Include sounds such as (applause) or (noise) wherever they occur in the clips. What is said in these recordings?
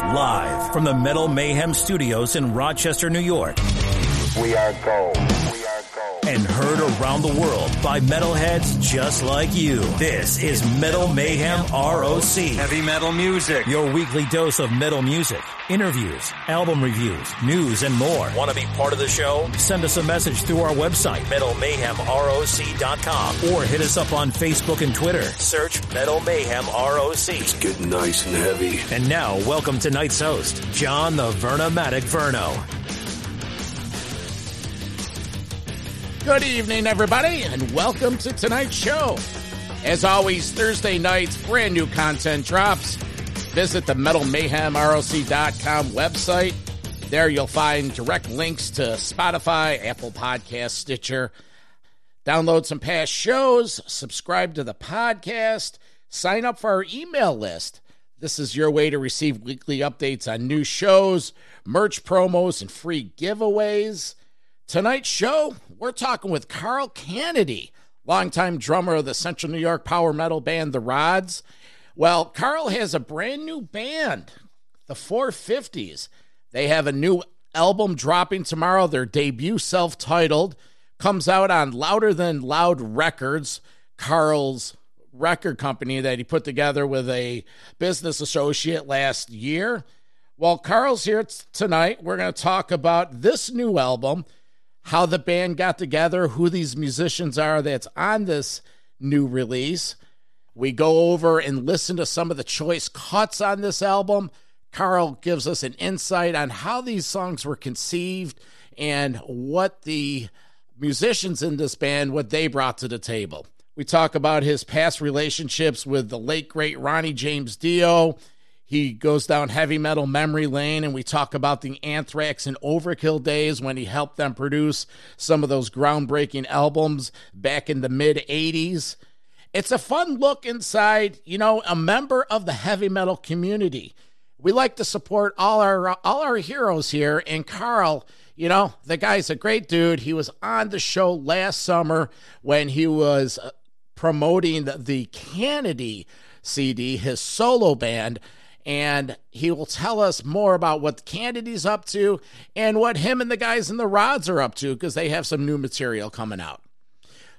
Live from the Metal Mayhem Studios in Rochester, New York. We are gold. We are gold. And heard around the world by metalheads just like you. This is Metal Mayhem ROC. Heavy metal music. Your weekly dose of metal music, interviews, album reviews, news, and more. Want to be part of the show? Send us a message through our website, metalmayhemroc.com, or hit us up on Facebook and Twitter. Search Metal Mayhem ROC. It's getting nice and heavy. And now, welcome tonight's host, Jon the Vernomatic Verno. Good evening, everybody, and welcome to tonight's show. As always, Thursday nights, brand new content drops. Visit the Metal Mayhem MetalMayhemROC.com website. There you'll find direct links to Spotify, Apple Podcast, Stitcher. Download some past shows, subscribe to the podcast, sign up for our email list. This is your way to receive weekly updates on new shows, merch promos, and free giveaways. Tonight's show, we're talking with Carl Canedy, longtime drummer of the Central New York power metal band The Rods. Well, Carl has a brand new band, the 450s. They have a new album dropping tomorrow, their debut self titled, comes out on Louder Than Loud Records, Carl's record company that he put together with a business associate last year. While Carl's here t- tonight, we're going to talk about this new album how the band got together, who these musicians are that's on this new release. We go over and listen to some of the choice cuts on this album. Carl gives us an insight on how these songs were conceived and what the musicians in this band what they brought to the table. We talk about his past relationships with the late great Ronnie James Dio, he goes down heavy metal memory lane, and we talk about the Anthrax and Overkill days when he helped them produce some of those groundbreaking albums back in the mid 80s. It's a fun look inside, you know, a member of the heavy metal community. We like to support all our all our heroes here, and Carl, you know, the guy's a great dude. He was on the show last summer when he was uh, promoting the Canedy CD, his solo band and he will tell us more about what Canedy's up to and what him and the guys in the rods are up to because they have some new material coming out.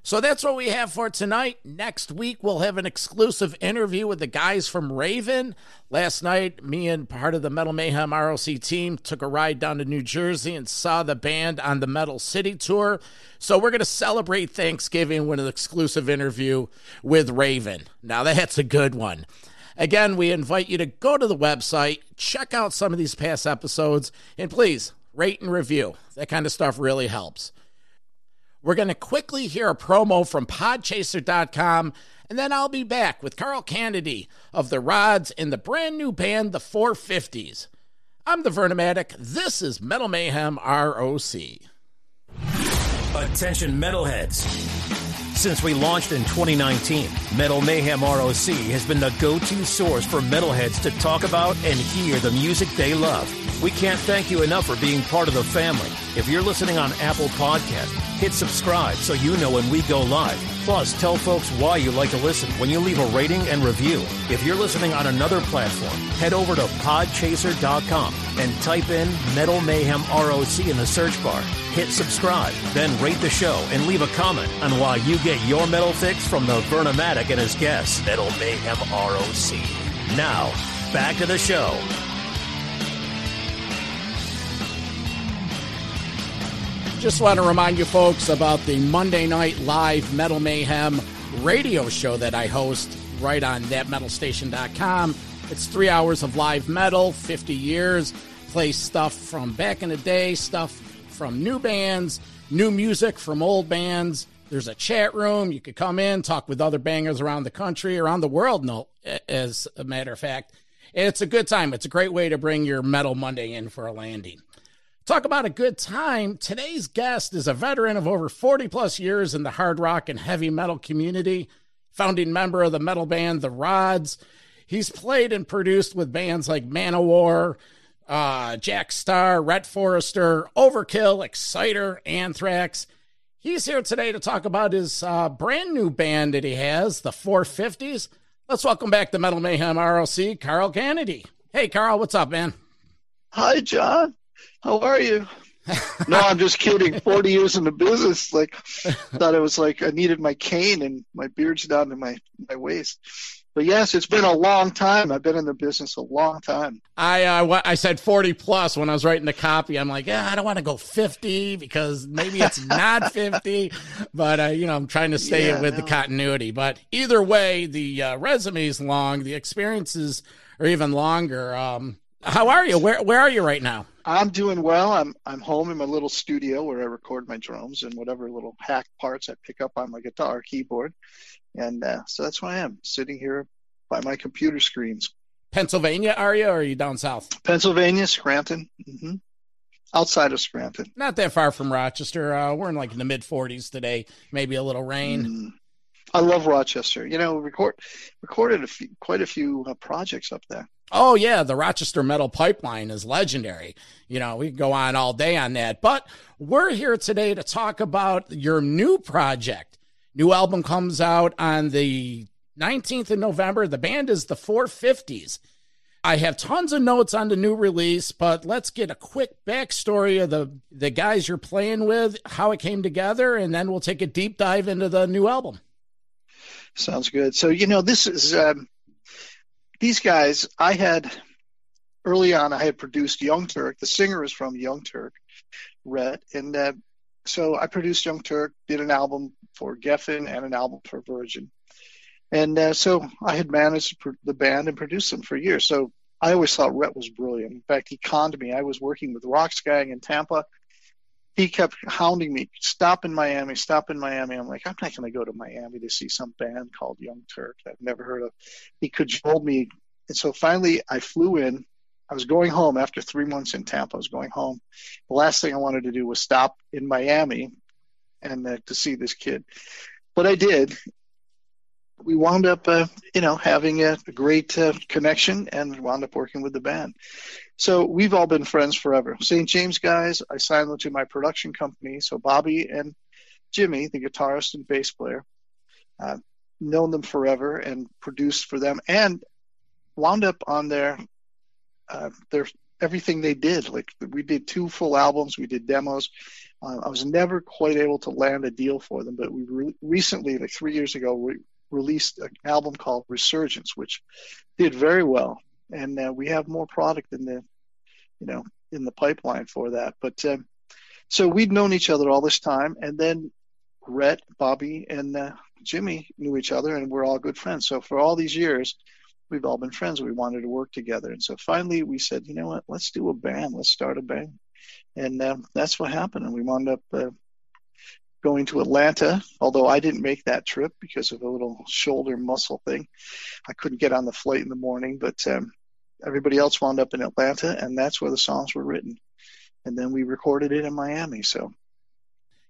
So that's what we have for tonight. Next week, we'll have an exclusive interview with the guys from Raven. Last night, me and part of the Metal Mayhem ROC team took a ride down to New Jersey and saw the band on the Metal City tour. So we're going to celebrate Thanksgiving with an exclusive interview with Raven. Now, that's a good one. Again, we invite you to go to the website, check out some of these past episodes, and please rate and review. That kind of stuff really helps. We're going to quickly hear a promo from podchaser.com, and then I'll be back with Carl Canedy of the Rods and the brand new band, the 450s. I'm the Vernomatic. This is Metal Mayhem ROC. Attention, metalheads. Since we launched in 2019, Metal Mayhem ROC has been the go to source for metalheads to talk about and hear the music they love. We can't thank you enough for being part of the family. If you're listening on Apple Podcast, hit subscribe so you know when we go live. Plus, tell folks why you like to listen when you leave a rating and review. If you're listening on another platform, head over to podchaser.com and type in Metal Mayhem ROC in the search bar. Hit subscribe, then rate the show and leave a comment on why you get your metal fix from the Vernomatic and his guests, Metal Mayhem ROC. Now, back to the show. Just want to remind you folks about the Monday Night Live Metal Mayhem radio show that I host right on thatmetalstation.com. It's three hours of live metal, 50 years, play stuff from back in the day, stuff from new bands, new music from old bands. There's a chat room. You could come in, talk with other bangers around the country, around the world, no, as a matter of fact. And it's a good time. It's a great way to bring your Metal Monday in for a landing. Talk about a good time. Today's guest is a veteran of over 40 plus years in the hard rock and heavy metal community, founding member of the metal band The Rods. He's played and produced with bands like Manowar, uh, Jack Starr, Rhett Forrester, Overkill, Exciter, Anthrax. He's here today to talk about his uh, brand new band that he has, the 450s. Let's welcome back to Metal Mayhem ROC, Carl Canedy. Hey, Carl, what's up, man? Hi, Jon. How are you? no, I'm just kidding. 40 years in the business, like, thought it was like I needed my cane and my beard's down to my, my waist. But yes, it's been a long time. I've been in the business a long time. I uh, I said 40 plus when I was writing the copy. I'm like, yeah, I don't want to go 50 because maybe it's not (laughs) 50. But, uh, you know, I'm trying to stay yeah, with no. the continuity. But either way, the uh, resume is long. The experiences are even longer. Um, how are you? Where, where are you right now? I'm doing well. I'm I'm home in my little studio where I record my drums and whatever little hack parts I pick up on my guitar keyboard, and uh, so that's where I am, sitting here by my computer screens. Pennsylvania, are you, or are you down south? Pennsylvania, Scranton. Mm-hmm. Outside of Scranton. Not that far from Rochester. Uh, we're in like in the mid 40s today. Maybe a little rain. Mm. I love Rochester. You know, record recorded a few, quite a few uh, projects up there. Oh yeah, the Rochester Metal Pipeline is legendary. You know, we can go on all day on that. But we're here today to talk about your new project. New album comes out on the 19th of November. The band is the 450s. I have tons of notes on the new release, but let's get a quick backstory of the the guys you're playing with, how it came together, and then we'll take a deep dive into the new album. Sounds good. So you know, this is um, these guys, I had early on, I had produced Young Turk. The singer is from Young Turk, Rhett, and uh, so I produced Young Turk, did an album for Geffen and an album for Virgin, and uh, so I had managed the band and produced them for years. So I always thought Rhett was brilliant. In fact, he conned me. I was working with Roxx Gang in Tampa. He kept hounding me, stop in Miami, stop in Miami. I'm like, I'm not going to go to Miami to see some band called Young Turk that I've never heard of. He cajoled me. And so finally I flew in. I was going home after three months in Tampa. I was going home. The last thing I wanted to do was stop in Miami and uh, to see this kid. But I did we wound up, uh, you know, having a, great uh, connection and wound up working with the band. So we've all been friends forever. St. James guys, I signed them to my production company. So Bobby and Jimmy, the guitarist and bass player, uh, known them forever and produced for them and wound up on their uh, their everything they did. Like we did two full albums, we did demos. Uh, I was never quite able to land a deal for them, but we re- recently, like three years ago, we released an album called Resurgence, which did very well, and uh, we have more product in the, you know, in the pipeline for that. But uh, so we'd known each other all this time, and then Rhett, Bobby, and uh, Jimmy knew each other, and we're all good friends. So for all these years, we've all been friends. We wanted to work together, and so finally we said, you know what, let's do a band. Let's start a band, and uh, that's what happened. And we wound up uh, going to Atlanta, although I didn't make that trip because of a little shoulder muscle thing. I couldn't get on the flight in the morning, but um, everybody else wound up in Atlanta, and that's where the songs were written. And then we recorded it in Miami. So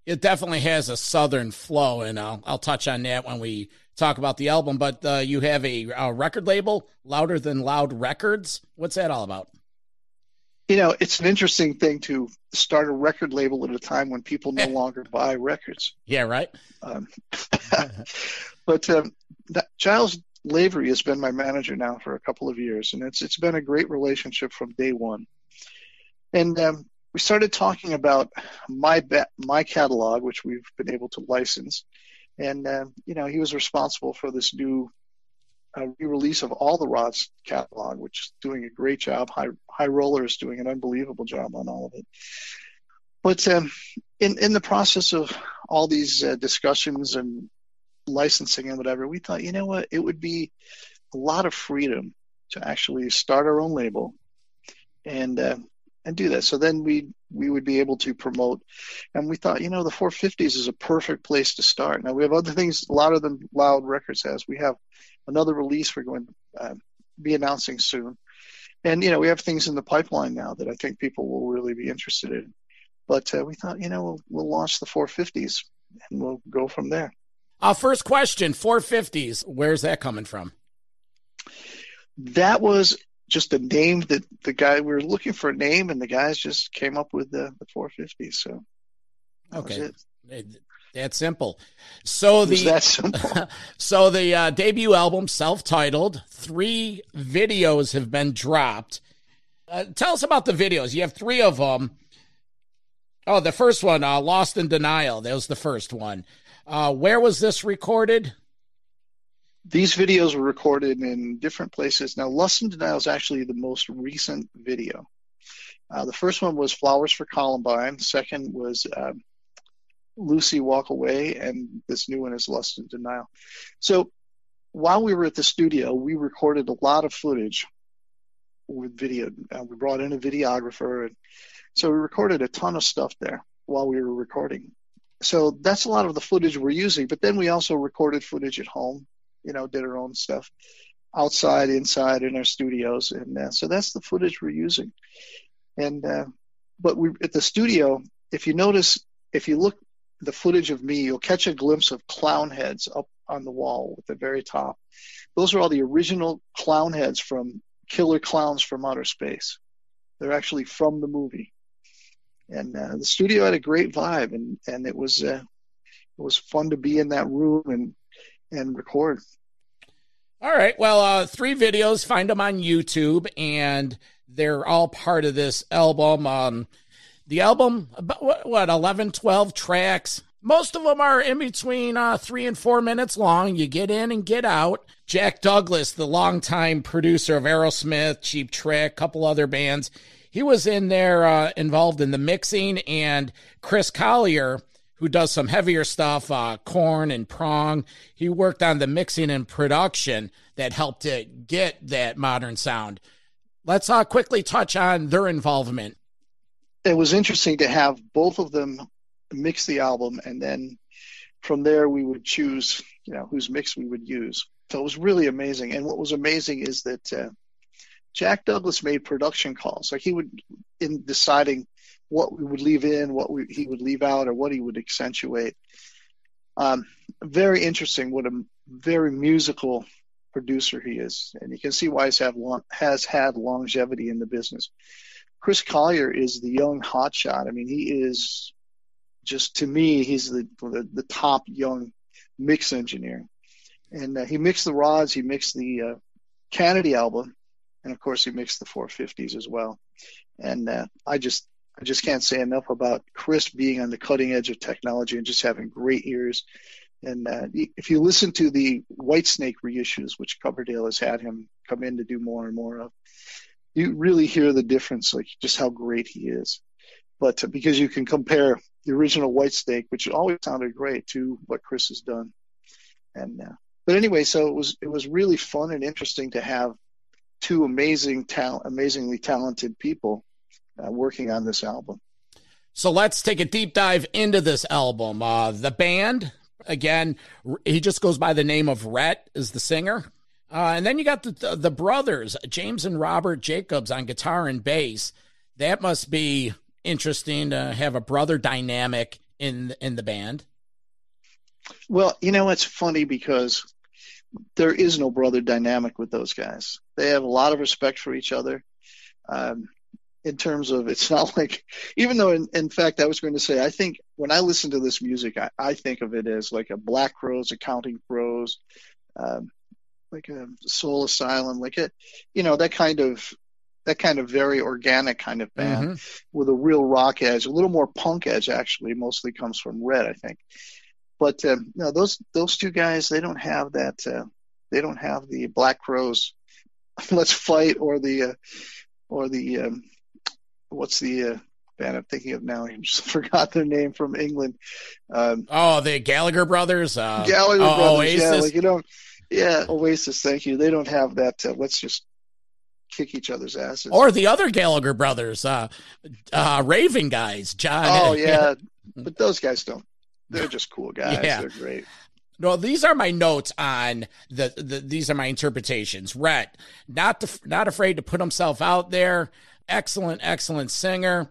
it definitely has a southern flow, and I'll, I'll touch on that when we talk about the album. But uh, you have a, a record label, Louder Than Loud Records. What's that all about? you know, it's an interesting thing to start a record label at a time when people no (laughs) longer buy records. Yeah, right. Um, (laughs) but um, that, Giles Lavery has been my manager now for a couple of years, and it's it's been a great relationship from day one. And um, we started talking about my my catalog, which we've been able to license, and uh, you know he was responsible for this new uh, re-release of all the Rods catalog, which is doing a great job. High High Roller is doing an unbelievable job on all of it. But um, in in the process of all these uh, discussions and licensing and whatever, we thought, you know what, it would be a lot of freedom to actually start our own label and uh, and do that. So then we we would be able to promote, and we thought, you know, the 450s is a perfect place to start. Now we have other things, a lot of them Loud Records has. We have another release we're going to uh, be announcing soon, and you know we have things in the pipeline now that I think people will really be interested in. But uh, we thought, you know, we'll, we'll launch the 450s and we'll go from there. Uh, first question 450s. Where's that coming from? That was just a name that the guy we were looking for a name, and the guys just came up with the, the 450s. So, that okay, that's simple. So the that simple. (laughs) so the uh, debut album, self-titled, three videos have been dropped. Uh, tell us about the videos. You have three of them. Oh, the first one, uh, "Lost in Denial." That was the first one. Uh, where was this recorded? These videos were recorded in different places. Now, Lust and Denial is actually the most recent video. Uh, the first one was Flowers for Columbine. Second was um, Lucy Walk Away, and this new one is Lust and Denial. So while we were at the studio, we recorded a lot of footage with video. Uh, we brought in a videographer, and so we recorded a ton of stuff there while we were recording so that's a lot of the footage we're using. But then we also recorded footage at home, you know, did our own stuff outside, inside, in our studios, and uh, so that's the footage we're using. And uh, but we at the studio, if you notice, if you look the footage of me, you'll catch a glimpse of clown heads up on the wall at the very top. Those are all the original clown heads from Killer Clowns from Outer Space. They're actually from the movie and uh, the studio had a great vibe, and and it was uh, it was fun to be in that room and and record. All right, well, uh, three videos. Find them on YouTube, and they're all part of this album. Um, the album, what, what 11, 12 tracks. Most of them are in between uh, three and four minutes long. You get in and get out. Jack Douglas, the longtime producer of Aerosmith, Cheap Trick, couple other bands, he was in there uh, involved in the mixing, and Chris Collier, who does some heavier stuff, uh, Korn and Prong, he worked on the mixing and production that helped to get that modern sound. Let's uh, quickly touch on their involvement. It was interesting to have both of them mix the album, and then from there we would choose, you know, whose mix we would use. So it was really amazing. And what was amazing is that uh, Jack Douglas made production calls. Like he would, in deciding what we would leave in, what we, he would leave out, or what he would accentuate. Um, very interesting. What a very musical producer he is, and you can see why he's have long, has had longevity in the business. Chris Collier is the young hotshot. I mean, he is just to me, he's the the, the top young mix engineer, and uh, he mixed the rods, he mixed the uh, Canedy album, and of course he mixed the 450s as well. And uh, I just I just can't say enough about Chris being on the cutting edge of technology and just having great ears. And uh, if you listen to the Whitesnake reissues, which Coverdale has had him come in to do more and more of, you really hear the difference, like just how great he is. But uh, because you can compare the original Whitesnake, which always sounded great, to what Chris has done. And uh, but anyway, so it was it was really fun and interesting to have two amazing talent, amazingly talented people uh, working on this album. So let's take a deep dive into this album. Uh, the band, again, he just goes by the name of Rhett, is the singer. Uh, and then you got the, the, the brothers, James and Robert Jacobs on guitar and bass. That must be interesting to have a brother dynamic in in the band. Well, you know it's funny because there is no brother dynamic with those guys. They have a lot of respect for each other. Um, in terms of it's (laughs) not like even though in, in fact I was going to say I think when I listen to this music I, I think of it as like a Black Crowes a Counting Crows, um, like a Soul Asylum, like a you know that kind of that kind of very organic kind of band mm-hmm. with a real rock edge, a little more punk edge actually. Mostly comes from Rhett, I think. But um, no, those those two guys they don't have that. Uh, they don't have the Black Crowes. (laughs) Let's fight or the uh, or the um, what's the uh, band I'm thinking of now? (laughs) I just forgot their name from England. Um, oh, the Gallagher brothers. Uh, Gallagher oh, brothers. Oasis. Yeah, like you know, yeah, Oasis. Thank you. They don't have that. Uh, let's just kick each other's asses. Or the other Gallagher brothers, uh, uh, Raven guys, Jon. Oh yeah, (laughs) but those guys don't. They're just cool (laughs) guys. Yeah. They're great. No, these are my notes on the, the these are my interpretations. Rhett, not to, not afraid to put himself out there. Excellent, excellent singer.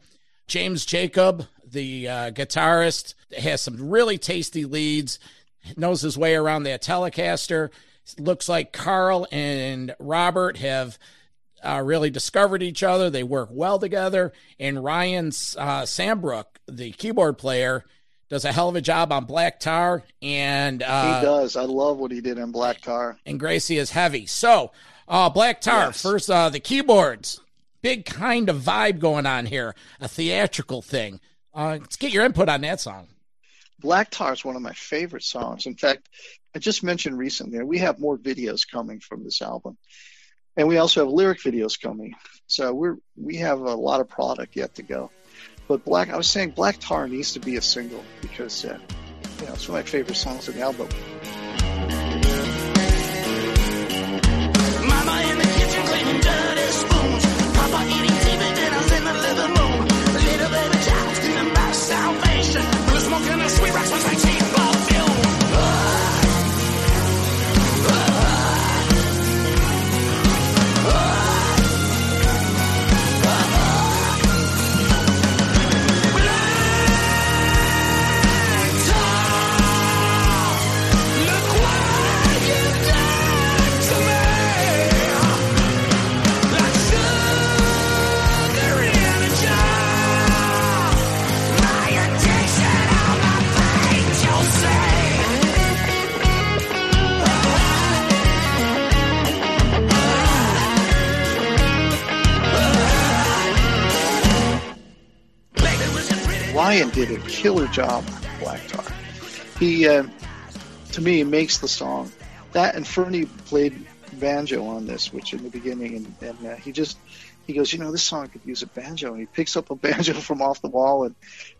James Jacob, the uh, guitarist, has some really tasty leads. Knows his way around that Telecaster. Looks like Carl and Robert have uh, really discovered each other. They work well together. And Ryan uh, Sambrook, the keyboard player, does a hell of a job on Black Tar. And uh, he does. I love what he did in Black Tar. And Gracie is heavy. So, uh, Black Tar, yes. first, uh, the keyboards. Big kind of vibe going on here, a theatrical thing. Uh, let's get your input on that song. Black Tar is one of my favorite songs. In fact, I just mentioned recently we have more videos coming from this album, and we also have lyric videos coming. So we're we have a lot of product yet to go. But Black, I was saying Black Tar needs to be a single because uh, you know it's one of my favorite songs on the album. Ryan did a killer job on Black Tar. He, uh, to me, makes the song. That and Fernie played banjo on this, which in the beginning, and, and uh, he just he goes, you know, this song could use a banjo, and he picks up a (laughs) banjo from off the wall and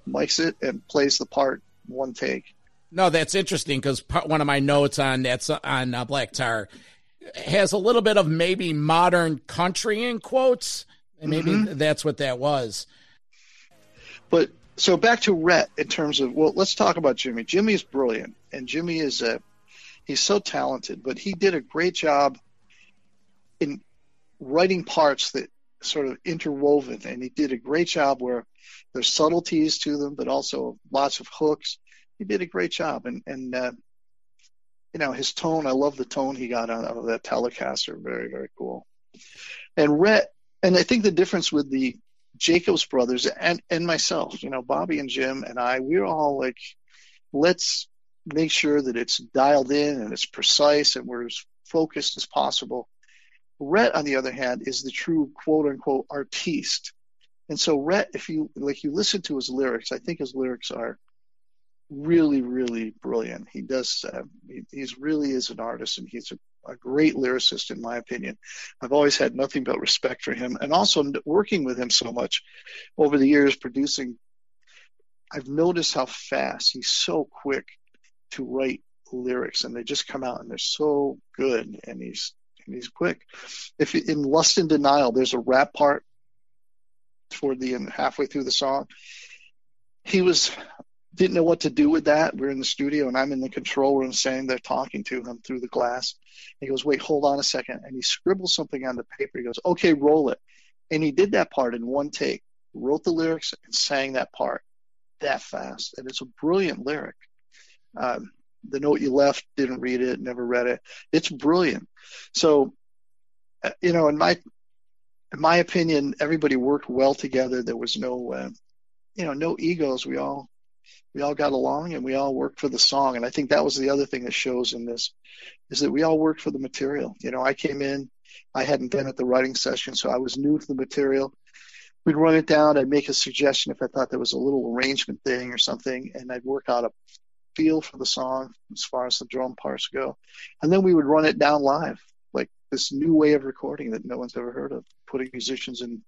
mics it and plays the part one take. No, that's interesting because one of my notes on that's on uh, Black Tar has a little bit of maybe modern country in quotes, and maybe mm-hmm. that's what that was. But so back to Rhett in terms of well, let's talk about Jimmy. Jimmy is brilliant, and Jimmy is a he's so talented, but he did a great job in writing parts that sort of interwoven, and he did a great job where there's subtleties to them, but also lots of hooks. He did a great job, and and uh, you know his tone. I love the tone he got out of that Telecaster. Very very cool. And Rhett, and I think the difference with the Jacobs brothers and and myself, you know, Bobby and Jim and I, we're all like, let's make sure that it's dialed in and it's precise and we're as focused as possible. Rhett, on the other hand, is the true quote unquote artiste. And so Rhett, if you like you listen to his lyrics, I think his lyrics are really, really brilliant. He does, uh, he, he's really is an artist and he's a a great lyricist, in my opinion. I've always had nothing but respect for him, and also working with him so much over the years, producing. I've noticed how fast he's so quick to write lyrics, and they just come out and they're so good, and he's and he's quick. If in Lust and Denial, there's a rap part toward the end, halfway through the song. He was didn't know what to do with that. We're in the studio and I'm in the control room saying they're talking to him through the glass. He goes, wait, hold on a second. And he scribbles something on the paper. He goes, okay, roll it. And he did that part in one take, wrote the lyrics and sang that part that fast. And it's a brilliant lyric. Um, the note you left, didn't read it, never read it. It's brilliant. So, uh, you know, in my, in my opinion, everybody worked well together. There was no, uh, you know, no egos. We all we all got along and we all worked for the song. And I think that was the other thing that shows in this is that we all worked for the material. You know, I came in, I hadn't been at the writing session, so I was new to the material. We'd run it down. I'd make a suggestion if I thought there was a little arrangement thing or something, and I'd work out a feel for the song as far as the drum parts go. And then we would run it down live, like this new way of recording that no one's ever heard of, putting musicians in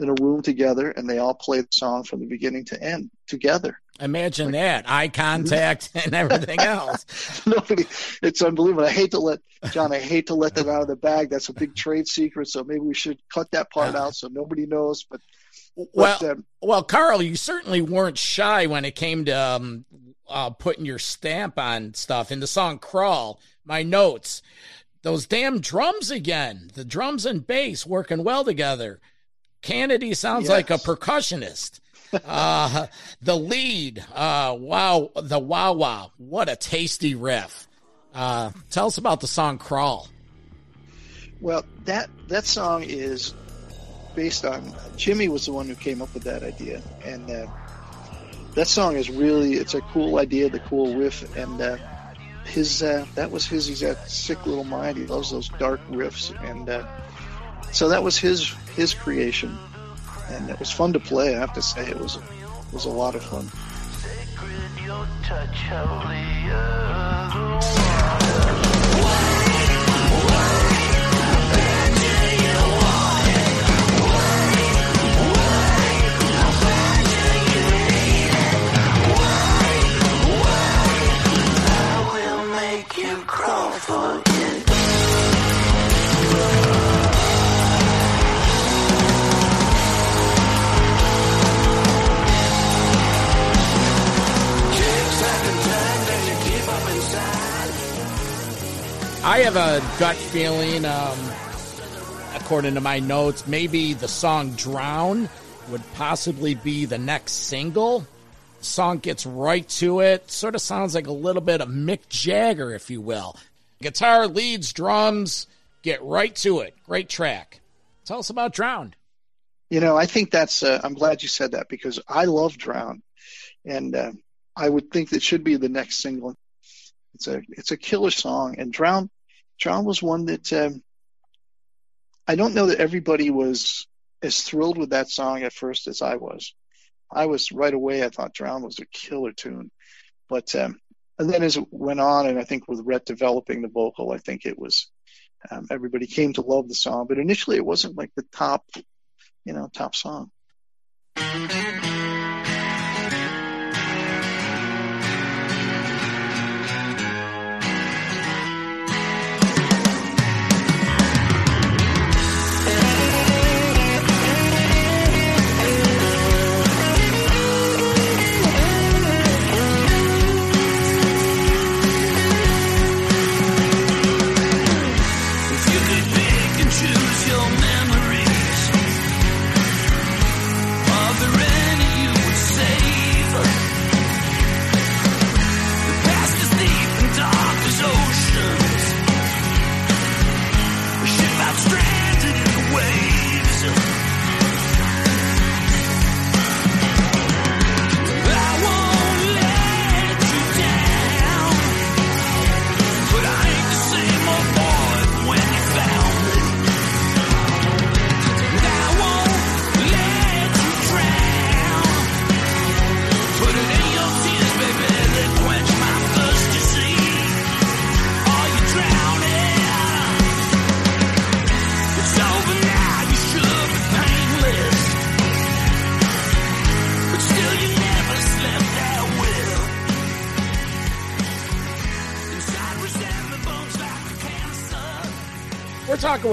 in a room together and they all play the song from the beginning to end together. Imagine that eye contact and everything (laughs) else. Nobody, it's unbelievable. I hate to let John. I hate to let them out of the bag. That's a big trade secret. So maybe we should cut that part out so nobody knows. But well, um, well, Carl, you certainly weren't shy when it came to um, uh, putting your stamp on stuff in the song "Crawl." My notes, those damn drums again. The drums and bass working well together. Canedy sounds yes. like a percussionist. Uh, the lead, uh, wow, the wow wow, what a tasty riff. Uh, tell us about the song "Crawl." Well, that that song is based on Jimmy was the one who came up with that idea, and uh, that song is really it's a cool idea, the cool riff, and uh, his uh, that was his. That sick little mind. He loves those dark riffs, and uh, so that was his his creation, and it was fun to play. I have to say, it was it was a lot of fun. I have a gut feeling, um, according to my notes, maybe the song Drown would possibly be the next single. Song gets right to it, sort of sounds like a little bit of Mick Jagger, if you will. Guitar, leads, drums, get right to it. Great track. Tell us about Drowned. You know, I think that's, uh, I'm glad you said that because I love Drowned. And uh, I would think that should be the next single. It's a it's a killer song, and Drown Drown was one that um, I don't know that everybody was as thrilled with that song at first as I was. I was right away. I thought Drown was a killer tune, but um, and then as it went on, and I think with Rhett developing the vocal, I think it was um, everybody came to love the song. But initially, it wasn't like the top, you know, top song.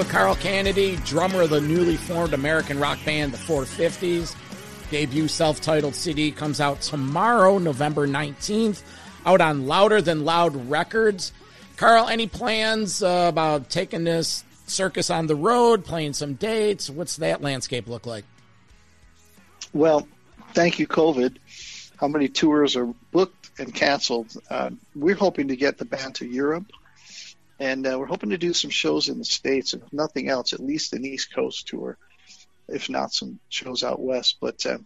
With Carl Canedy, drummer of the newly formed American rock band, the 450s. Debut self titled CD comes out tomorrow, November 19th, out on Louder Than Loud Records. Carl, any plans uh, about taking this circus on the road, playing some dates? What's that landscape look like? Well, thank you, COVID. How many tours are booked and canceled? Uh, we're hoping to get the band to Europe and uh, we're hoping to do some shows in the states, if nothing else, at least an East Coast tour. if not some shows out west. But uh,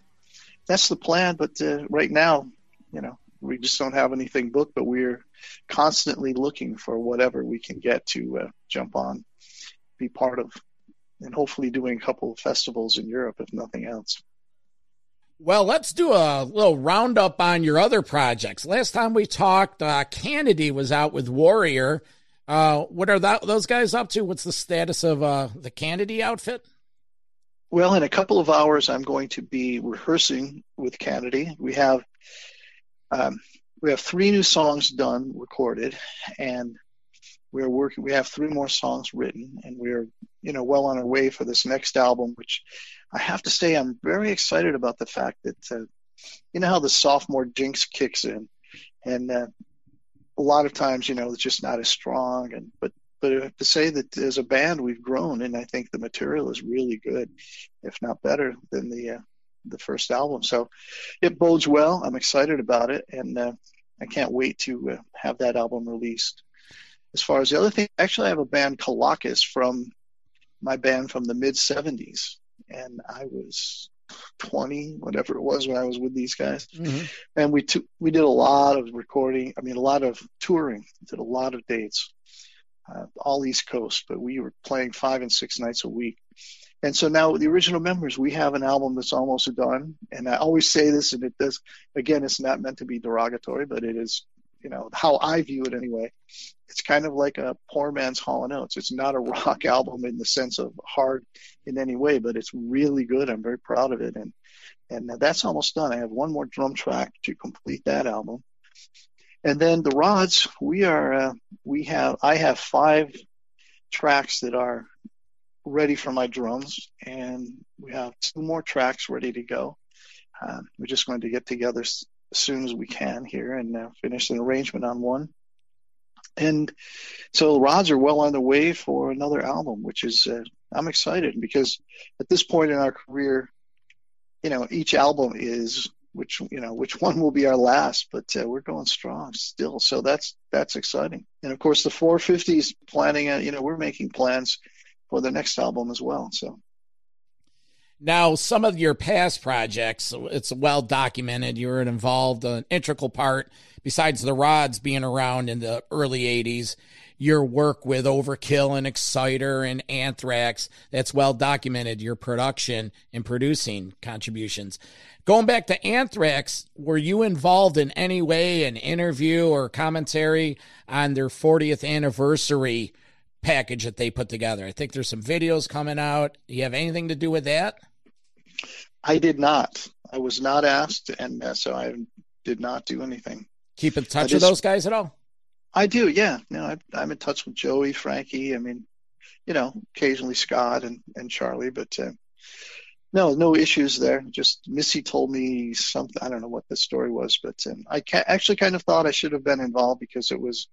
that's the plan. But uh, right now, you know, we just don't have anything booked, but we're constantly looking for whatever we can get to uh, jump on, be part of, and hopefully doing a couple of festivals in Europe, if nothing else. Well, let's do a little roundup on your other projects. Last time we talked, uh, Canedy was out with Warrior. Uh, what are that, those guys up to? What's the status of uh, the Canedy outfit? Well, in a couple of hours, I'm going to be rehearsing with Canedy. We have um, we have three new songs done, recorded, and we're working. We have three more songs written, and we're you know well on our way for this next album. Which I have to say, I'm very excited about the fact that uh, you know how the sophomore jinx kicks in, and uh, a lot of times you know it's just not as strong. And but but to say that as a band we've grown, and I think the material is really good, if not better than the uh, the first album. So it bodes well. I'm excited about it, and uh, I can't wait to uh, have that album released. As far as the other thing, actually, I have a band, Colakis, from my band from the mid 70s, and I was 20, whatever it was when I was with these guys, mm-hmm. and we t- we did a lot of recording. I mean, a lot of touring. Did a lot of dates, uh, all East Coast, but we were playing five and six nights a week. And so now the original members, we have an album that's almost done. And I always say this, and it does, again, it's not meant to be derogatory, but it is, you know, how I view it anyway. It's kind of like a poor man's Hall & Oates. It's not a (laughs) rock album in the sense of hard in any way, but it's really good. I'm very proud of it. And, and that's almost done. I have one more drum track to complete that album. And then the rods, we are, uh, we have, I have five tracks that are ready for my drums, and we have two more tracks ready to go. Uh, we're just going to get together as soon as we can here and uh, finish an arrangement on one. And so rods are well on the way for another album, which is uh, I'm excited because at this point in our career, you know, each album is which you know which (laughs) one will be our last, but uh, we're going strong still. So that's that's exciting. And of course, the 450s planning. Uh, you know, we're making plans for the next album as well. So. Now, some of your past projects, it's well documented. You were involved, an integral part, besides the rods being around in the early 80s, your work with Overkill and Exciter and Anthrax. That's well documented, your production and producing contributions. Going back to Anthrax, were you involved in any way, an interview or commentary on their 40th anniversary package that they put together. I think there's some videos coming out. Do you have anything to do with that? I did not. I was not asked, and uh, so I did not do anything. Keep in touch with those guys at all? I do, yeah. No, I, am in touch with Joey, Frankie. I mean, you know, occasionally Scott and, and Charlie, but uh, no, no issues there. Just Missy told me something. I don't know what the story was, but um, I ca- actually kind of thought I should have been involved because it was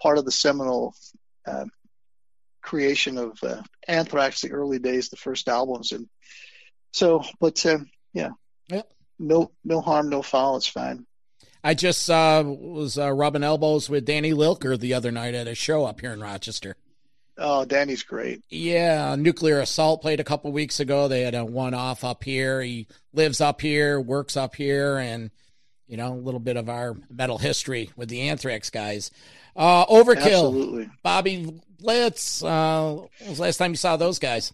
part of the seminal uh, creation of uh, Anthrax, the early days, the first albums, and so, but uh, yeah, yeah, no, no harm, no foul. It's fine. I just uh, was uh, rubbing elbows with Danny Lilker the other night at a show up here in Rochester. Oh, Danny's great. Yeah, Nuclear Assault played a couple weeks ago. They had a one-off up here. He lives up here, works up here, and you know a little bit of our metal history with the Anthrax guys. Uh, Overkill, Absolutely. Bobby Blitz. Uh, when was the last time you saw those guys?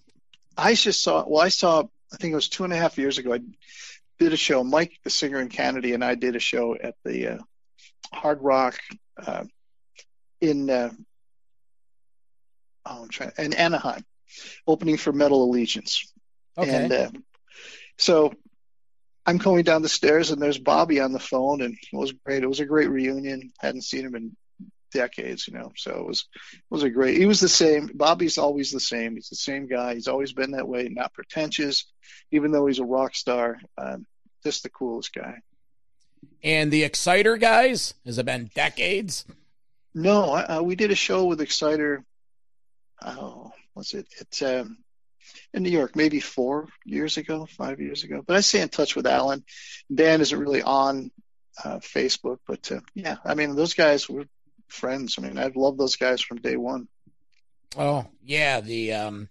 I just saw. Well, I saw. I think it was two and a half years ago. I did a show. Mike, the singer in Canedy, and I did a show at the uh, Hard Rock uh, in. Uh, oh, I'm trying in Anaheim, opening for Metal Allegiance. Okay. And uh, so I'm going down the stairs and there's Bobby on the phone and it was great. It was a great reunion. Hadn't seen him in decades, you know. So it was it was a great. He was the same. Bobby's always the same. He's the same guy. He's always been that way. Not pretentious, even though he's a rock star. Um, just the coolest guy. And the Exciter guys has it been decades? No, uh, we did a show with Exciter. Oh, what's it? It's um, in New York, maybe four years ago, five years ago. But I stay in touch with Alan. Dan isn't really on uh, Facebook, but uh, yeah, I mean, those guys were friends. I mean, I've loved those guys from day one. Oh yeah, the um,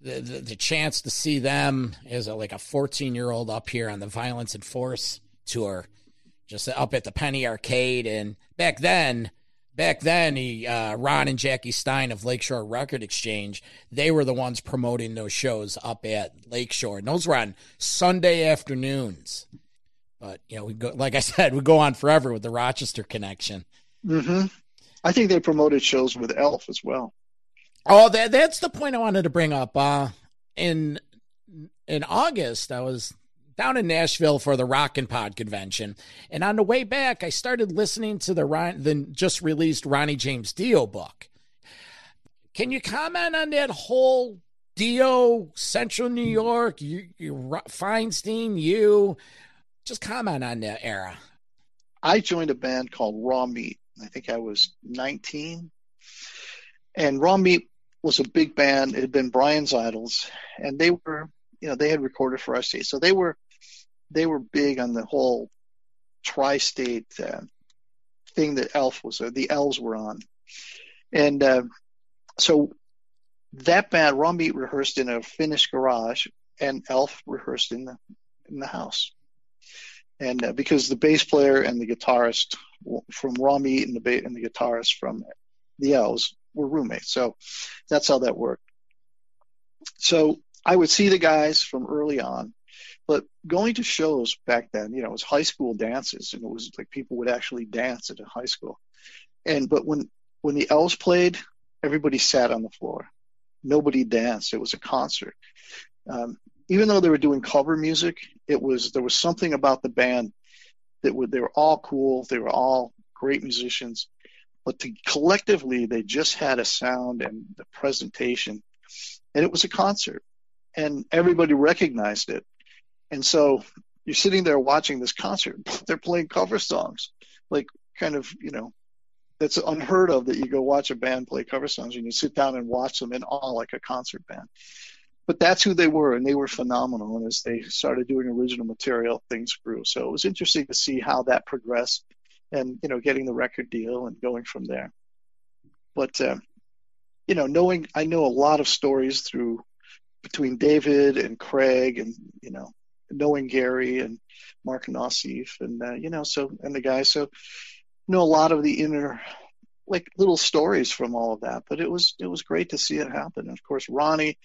the, the, the chance to see them as a, like a 14 year old up here on the Violence and Force tour, just up at the Penny Arcade. And back then, back then, he, uh, Ron and Jackie Stein of Lakeshore Record Exchange, they were the ones promoting those shows up at Lakeshore. And those were on Sunday afternoons. But you know, we go like I said, we go on forever with the Rochester connection. Mm-hmm. I think they promoted shows with Elf as well. Oh, that that's the point I wanted to bring up. Uh, in in August, I was down in Nashville for the Rock and Pod convention, and on the way back, I started listening to the the just released Ronnie James Dio book. Can you comment on that whole Dio Central New York, you, you Feinstein, you? Just comment on that era. I joined a band called Raw Meat. I think I was 19. And Raw Meat was a big band. It had been Brian's Idols, and they were, you know, they had recorded for us. So they were, they were big on the whole tri-state uh, thing that Elf was, uh, the Elves were on, and uh, so that band, Raw Meat, rehearsed in a finished garage, and Elf rehearsed in the in the house and uh, because the bass player and the guitarist from Raw Meat and the and the guitarist from the Elves were roommates, so that's how that worked. So I would see the guys from early on, but going to shows back then, you know, it was high school dances, and it was like people would actually dance at a high school. And but when when the Elves played, everybody sat on the floor. Nobody danced. It was a concert. Um, even though they were doing cover music, it was there was something about the band that were they were all cool, they were all great musicians, but to, collectively they just had a sound and the presentation, and it was a concert, and everybody recognized it, and so you're sitting there watching this concert, (laughs) they're playing cover songs, like kind of you know that's unheard of that you go watch a band play cover songs and you sit down and watch them in awe like a concert band but that's who they were, and they were phenomenal. And as they started doing original material, things grew. So it was interesting to see how that progressed, and you know, getting the record deal and going from there. But uh, you know, knowing I know a lot of stories through between David and Craig, and you know, knowing Gary and Mark Nauseef, and uh, you know, so and the guys, so know a lot of the inner like little stories from all of that. But it was it was great to see it happen. And of course, Ronnie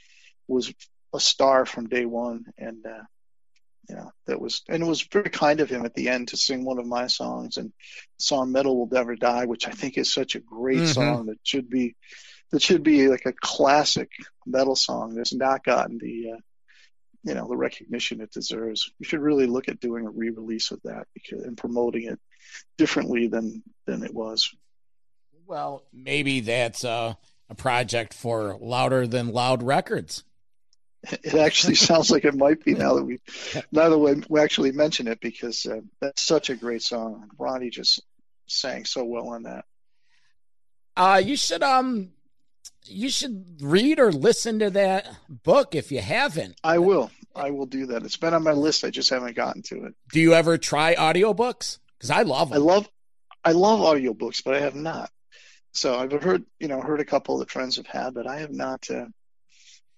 was a star from day one, and uh, you know that was and it was very kind of him at the end to sing one of my songs and song "Metal Will Never Die," which I think is such a great mm-hmm. song that should be that should be like a classic metal song that's not gotten the uh, you know the recognition it deserves. We should really look at doing a re-release of that because and promoting it differently than than it was. Well, maybe that's uh, a project for Louder Than Loud Records. (laughs) It actually sounds like it might be now that we (laughs) now that we, we actually mention it because uh, that's such a great song. Ronnie just sang so well on that. Uh, you should um you should read or listen to that book if you haven't. I will. I will do that. It's been on my list. I just haven't gotten to it. Do you ever try audiobooks? Because I love them. I love I love audiobooks, but I have not. So I've heard, you know, heard a couple that friends have had, but I have not uh,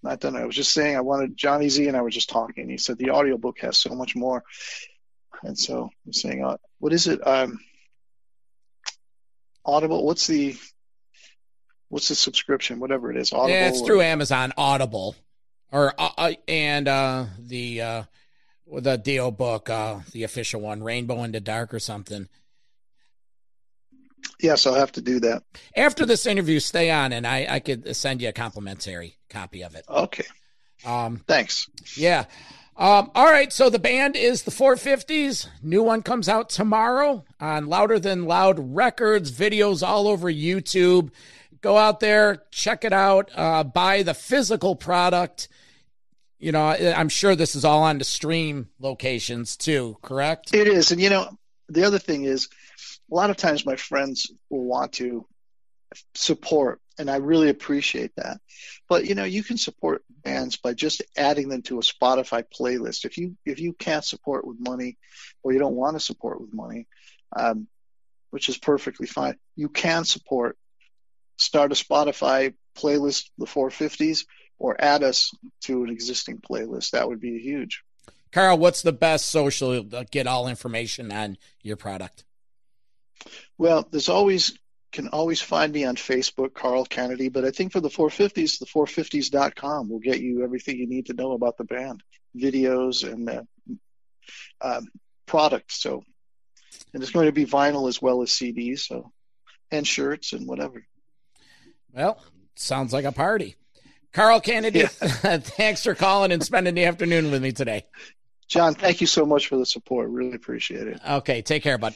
not done. I was just saying I wanted Johnny Z and I were just talking. He said the audiobook has so much more. And so I'm saying, uh, what is it? Um, Audible. What's the what's the subscription? Whatever it is. Audible. Yeah, it's through Amazon Audible, or uh, uh, and uh, the uh, the Dio book, uh, the official one, Rainbow in the Dark or something. Yes, I'll have to do that. After this interview, stay on, and I, I could send you a complimentary copy of it. Okay. Um, Thanks. Yeah. Um, all right. So the band is the 450s. New one comes out tomorrow on Louder Than Loud Records. Videos all over YouTube. Go out there, check it out, uh, buy the physical product. You know, I'm sure this is all on the stream locations too, correct? It is. And, you know, the other thing is, a lot of times my friends will want to support and I really appreciate that. But you know, you can support bands by just adding them to a Spotify playlist. If you if you can't support with money, or you don't want to support with money, um, which is perfectly fine, you can support. Start a Spotify playlist, the 450s, or add us to an existing playlist. That would be huge. Carl, what's the best social to get all information on your product? Well, there's always can always find me on Facebook, Carl Canedy. But I think for the 450s, the 450s.com will get you everything you need to know about the band, videos and uh, um, products. So, and it's going to be vinyl as well as CDs. So, and shirts and whatever. Well, sounds like a party. Carl Canedy, yeah. (laughs) thanks for calling and spending the afternoon with me today. Jon, thank you so much for the support. Really appreciate it. Okay, take care, bud.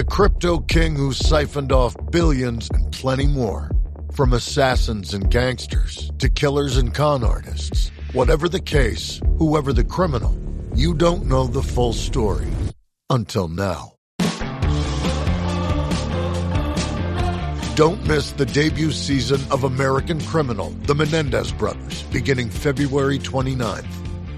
the crypto king who siphoned off billions, and plenty more. From assassins and gangsters to killers and con artists, whatever the case, whoever the criminal, you don't know the full story until now. Don't miss the debut season of American Criminal, The Menendez Brothers, beginning February 29th.